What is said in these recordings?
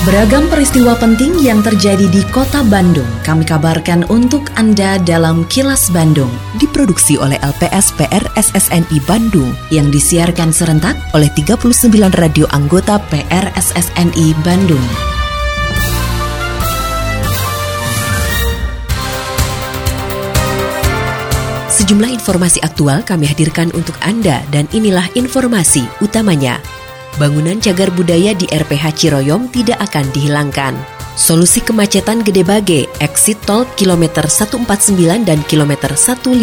Beragam peristiwa penting yang terjadi di kota Bandung kami kabarkan untuk Anda dalam Kilas Bandung. Diproduksi oleh LPS PR SSNI Bandung yang disiarkan serentak oleh 39 radio anggota PR SSNI Bandung. Sejumlah informasi aktual kami hadirkan untuk Anda dan inilah informasi utamanya. Bangunan cagar budaya di RPH Ciroyom tidak akan dihilangkan. Solusi kemacetan Gede Bage, exit tol kilometer 149 dan kilometer 151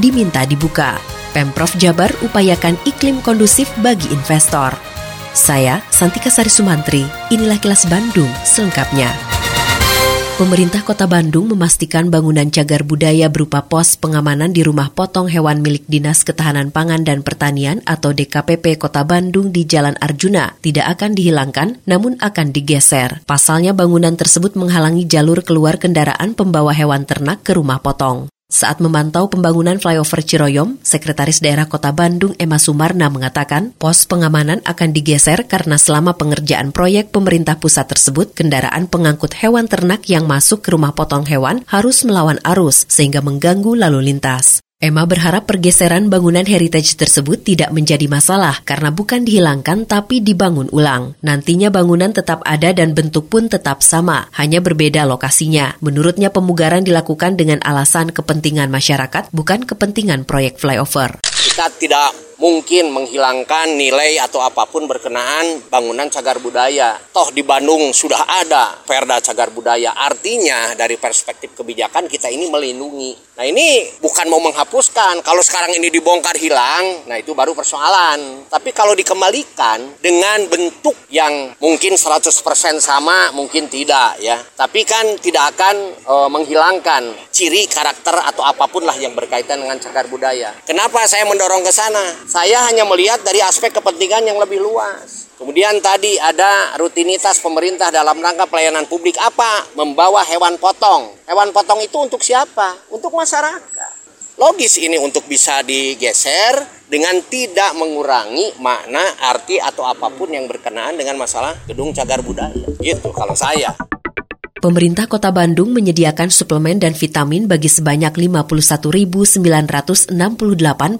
diminta dibuka. Pemprov Jabar upayakan iklim kondusif bagi investor. Saya, Santika Sari Sumantri, inilah kilas Bandung selengkapnya. Pemerintah Kota Bandung memastikan bangunan cagar budaya berupa pos pengamanan di rumah potong hewan milik Dinas Ketahanan Pangan dan Pertanian atau DKPP Kota Bandung di Jalan Arjuna tidak akan dihilangkan namun akan digeser. Pasalnya bangunan tersebut menghalangi jalur keluar kendaraan pembawa hewan ternak ke rumah potong. Saat memantau pembangunan flyover Ciroyom, Sekretaris Daerah Kota Bandung Emma Sumarna mengatakan pos pengamanan akan digeser karena selama pengerjaan proyek pemerintah pusat tersebut, kendaraan pengangkut hewan ternak yang masuk ke rumah potong hewan harus melawan arus sehingga mengganggu lalu lintas. Emma berharap pergeseran bangunan heritage tersebut tidak menjadi masalah karena bukan dihilangkan tapi dibangun ulang. Nantinya bangunan tetap ada dan bentuk pun tetap sama, hanya berbeda lokasinya. Menurutnya pemugaran dilakukan dengan alasan kepentingan masyarakat, bukan kepentingan proyek flyover. Kita tidak mungkin menghilangkan nilai atau apa pun berkenaan bangunan cagar budaya. Toh di Bandung sudah ada Perda Cagar Budaya. Artinya dari perspektif kebijakan kita ini melindungi. Nah ini bukan mau menghapuskan. Kalau sekarang ini dibongkar hilang, nah itu baru persoalan. Tapi kalau dikembalikan dengan bentuk yang mungkin 100% sama, mungkin tidak ya. Tapi kan tidak akan e, menghilangkan ciri karakter atau apa pun lah yang berkaitan dengan cagar budaya. Kenapa saya mendorong ke sana? Saya hanya melihat dari aspek kepentingan yang lebih luas. Kemudian tadi ada rutinitas pemerintah dalam rangka pelayanan publik apa? Membawa hewan potong. Hewan potong itu untuk siapa? Untuk masyarakat. Logis ini untuk bisa digeser dengan tidak mengurangi makna, arti atau apa pun yang berkenaan dengan masalah gedung cagar budaya. Gitu kalau saya. Pemerintah Kota Bandung menyediakan suplemen dan vitamin bagi sebanyak 51.968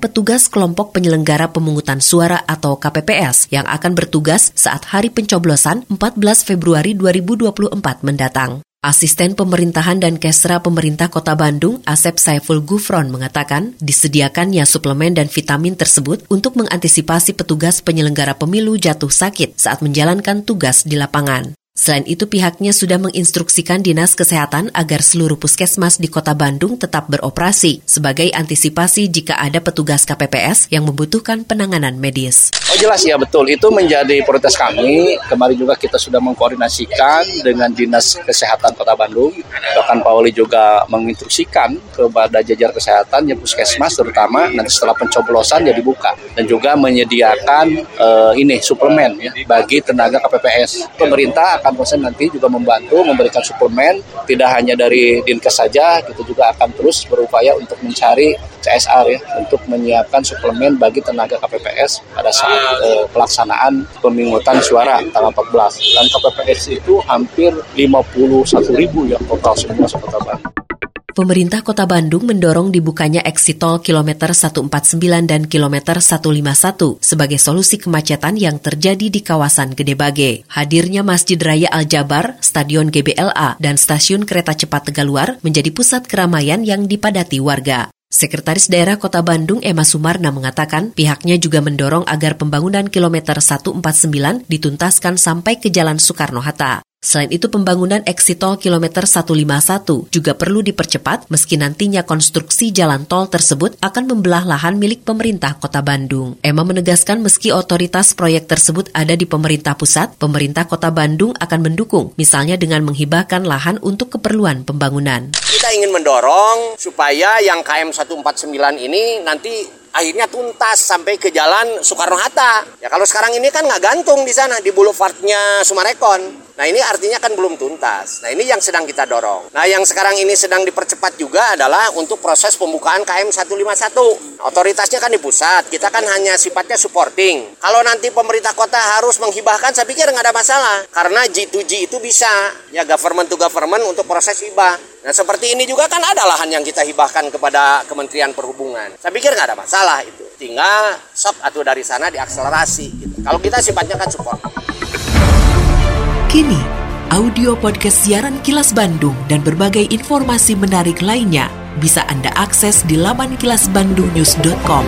petugas kelompok penyelenggara pemungutan suara atau KPPS yang akan bertugas saat hari pencoblosan 14 Februari 2024 mendatang. Asisten Pemerintahan dan Kesra Pemerintah Kota Bandung, Asep Saiful Gufron, mengatakan disediakannya suplemen dan vitamin tersebut untuk mengantisipasi petugas penyelenggara pemilu jatuh sakit saat menjalankan tugas di lapangan. Selain itu pihaknya sudah menginstruksikan Dinas Kesehatan agar seluruh puskesmas di Kota Bandung tetap beroperasi sebagai antisipasi jika ada petugas KPPS yang membutuhkan penanganan medis. Oh jelas ya betul, itu menjadi prioritas kami. Kemarin juga kita sudah mengkoordinasikan dengan Dinas Kesehatan Kota Bandung. Bahkan Pauli juga menginstruksikan kepada jajar kesehatan yang puskesmas terutama nanti setelah pencoblosan jadi buka dan juga menyediakan uh, ini suplemen ya bagi tenaga KPPS. Pemerintah akan konsen nanti juga membantu memberikan suplemen tidak hanya dari Dinkes saja kita juga akan terus berupaya untuk mencari CSR ya untuk menyiapkan suplemen bagi tenaga KPPS pada saat eh, pelaksanaan pemungutan suara tanggal 14 dan KPPS itu hampir 51 ribu ya total semua sekota Bandung. Pemerintah Kota Bandung mendorong dibukanya exit tol kilometer 149 dan kilometer 151 sebagai solusi kemacetan yang terjadi di kawasan Gede Bage. Hadirnya Masjid Raya Al-Jabar, Stadion GBLA, dan Stasiun Kereta Cepat Tegaluar menjadi pusat keramaian yang dipadati warga. Sekretaris Daerah Kota Bandung Emma Sumarna mengatakan pihaknya juga mendorong agar pembangunan kilometer 149 dituntaskan sampai ke Jalan Soekarno-Hatta. Selain itu pembangunan exit tol kilometer 151 juga perlu dipercepat meski nantinya konstruksi jalan tol tersebut akan membelah lahan milik pemerintah kota Bandung. Emma menegaskan meski otoritas proyek tersebut ada di pemerintah pusat, pemerintah kota Bandung akan mendukung, misalnya dengan menghibahkan lahan untuk keperluan pembangunan. Kita ingin mendorong supaya yang KM 149 ini nanti akhirnya tuntas sampai ke jalan Soekarno Hatta. Ya kalau sekarang ini kan nggak gantung di sana di boulevardnya Sumarekon. Nah ini artinya kan belum tuntas. Nah ini yang sedang kita dorong. Nah yang sekarang ini sedang dipercepat juga adalah untuk proses pembukaan KM 151. Otoritasnya kan di pusat, kita kan hanya sifatnya supporting. Kalau nanti pemerintah kota harus menghibahkan, saya pikir nggak ada masalah. Karena G2G itu bisa, ya government to government untuk proses hibah. Nah seperti ini juga kan ada lahan yang kita hibahkan kepada Kementerian Perhubungan. Saya pikir nggak ada masalah itu. Tinggal sok atau dari sana diakselerasi. Gitu. Kalau kita sifatnya kan support. Kini, audio podcast siaran Kilas Bandung dan berbagai informasi menarik lainnya bisa Anda akses di laman kilasbandungnews.com.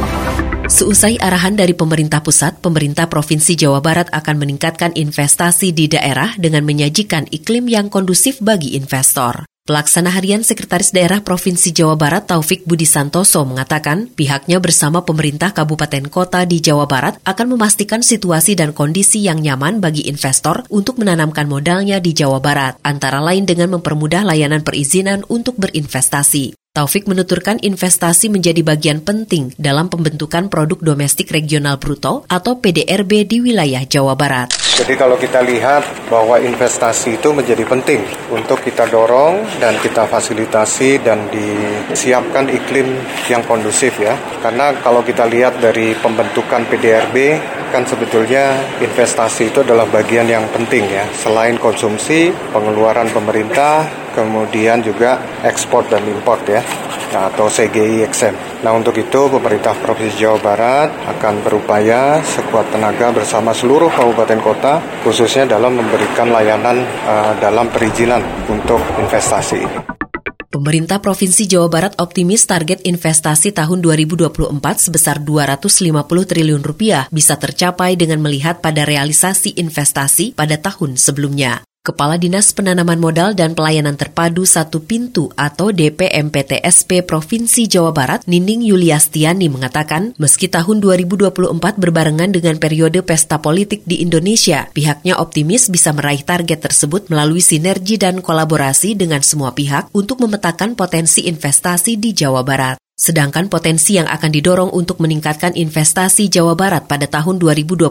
Seusai arahan dari pemerintah pusat, pemerintah Provinsi Jawa Barat akan meningkatkan investasi di daerah dengan menyajikan iklim yang kondusif bagi investor. Pelaksana Harian Sekretaris Daerah Provinsi Jawa Barat Taufik Budi Santoso mengatakan pihaknya bersama pemerintah kabupaten kota di Jawa Barat akan memastikan situasi dan kondisi yang nyaman bagi investor untuk menanamkan modalnya di Jawa Barat, antara lain dengan mempermudah layanan perizinan untuk berinvestasi. Taufik menuturkan investasi menjadi bagian penting dalam pembentukan produk domestik regional bruto atau PDRB di wilayah Jawa Barat. Jadi kalau kita lihat bahwa investasi itu menjadi penting untuk kita dorong dan kita fasilitasi dan disiapkan iklim yang kondusif ya. Karena kalau kita lihat dari pembentukan PDRB kan sebetulnya investasi itu adalah bagian yang penting ya. Selain konsumsi, pengeluaran pemerintah, kemudian juga ekspor dan import ya atau CGI XM. Nah untuk itu pemerintah Provinsi Jawa Barat akan berupaya sekuat tenaga bersama seluruh kabupaten kota khususnya dalam memberikan layanan uh, dalam perizinan untuk investasi ini. Pemerintah Provinsi Jawa Barat optimis target investasi tahun 2024 sebesar 250 triliun rupiah bisa tercapai dengan melihat pada realisasi investasi pada tahun sebelumnya. Kepala Dinas Penanaman Modal dan Pelayanan Terpadu Satu Pintu atau DPMPTSP Provinsi Jawa Barat, Nining Yuliastiani mengatakan, meski tahun 2024 berbarengan dengan periode pesta politik di Indonesia, pihaknya optimis bisa meraih target tersebut melalui sinergi dan kolaborasi dengan semua pihak untuk memetakan potensi investasi di Jawa Barat. Sedangkan potensi yang akan didorong untuk meningkatkan investasi Jawa Barat pada tahun 2024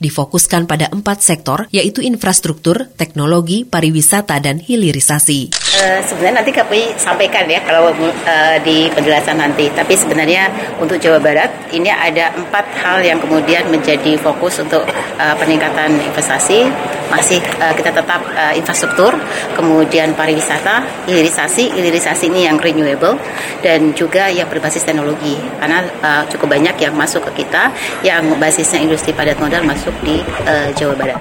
difokuskan pada empat sektor, yaitu infrastruktur, teknologi, pariwisata, dan hilirisasi. Uh, sebenarnya nanti kami sampaikan ya kalau uh, di penjelasan nanti. Tapi sebenarnya untuk Jawa Barat ini ada empat hal yang kemudian menjadi fokus untuk uh, peningkatan investasi. Masih uh, kita tetap uh, infrastruktur, kemudian pariwisata, hilirisasi. Hilirisasi ini yang renewable dan juga yang berbasis teknologi karena uh, cukup banyak yang masuk ke kita yang basisnya industri padat modal masuk di uh, Jawa Barat.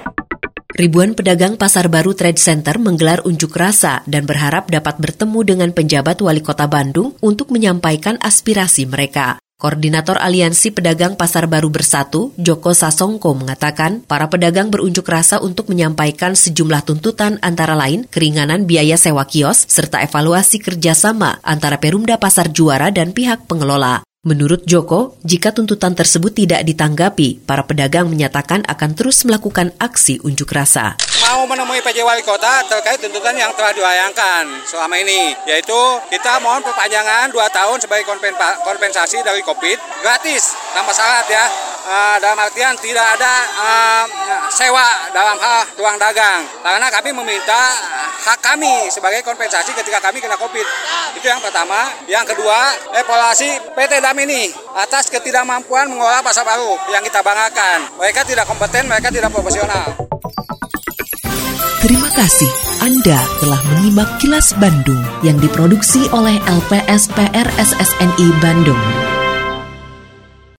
Ribuan pedagang Pasar Baru Trade Center menggelar unjuk rasa dan berharap dapat bertemu dengan penjabat wali kota Bandung untuk menyampaikan aspirasi mereka. Koordinator Aliansi Pedagang Pasar Baru Bersatu, Joko Sasongko mengatakan, para pedagang berunjuk rasa untuk menyampaikan sejumlah tuntutan antara lain keringanan biaya sewa kios serta evaluasi kerjasama antara Perumda Pasar Juara dan pihak pengelola. Menurut Joko, jika tuntutan tersebut tidak ditanggapi, para pedagang menyatakan akan terus melakukan aksi unjuk rasa. Mau menemui PJ Wali Kota terkait tuntutan yang telah dilayangkan selama ini, yaitu kita mohon perpanjangan 2 tahun sebagai kompensasi dari COVID gratis. Tanpa syarat ya. Uh, dalam artian tidak ada uh, sewa dalam hal ruang dagang. Karena kami meminta hak kami sebagai kompensasi ketika kami kena COVID. Itu yang pertama. Yang kedua evaluasi PT DAM ini atas ketidakmampuan mengolah pasar baru yang kita banggakan. Mereka tidak kompeten mereka tidak profesional. Terima kasih Anda telah menyimak kilas Bandung yang diproduksi oleh LPSPR SSNI Bandung.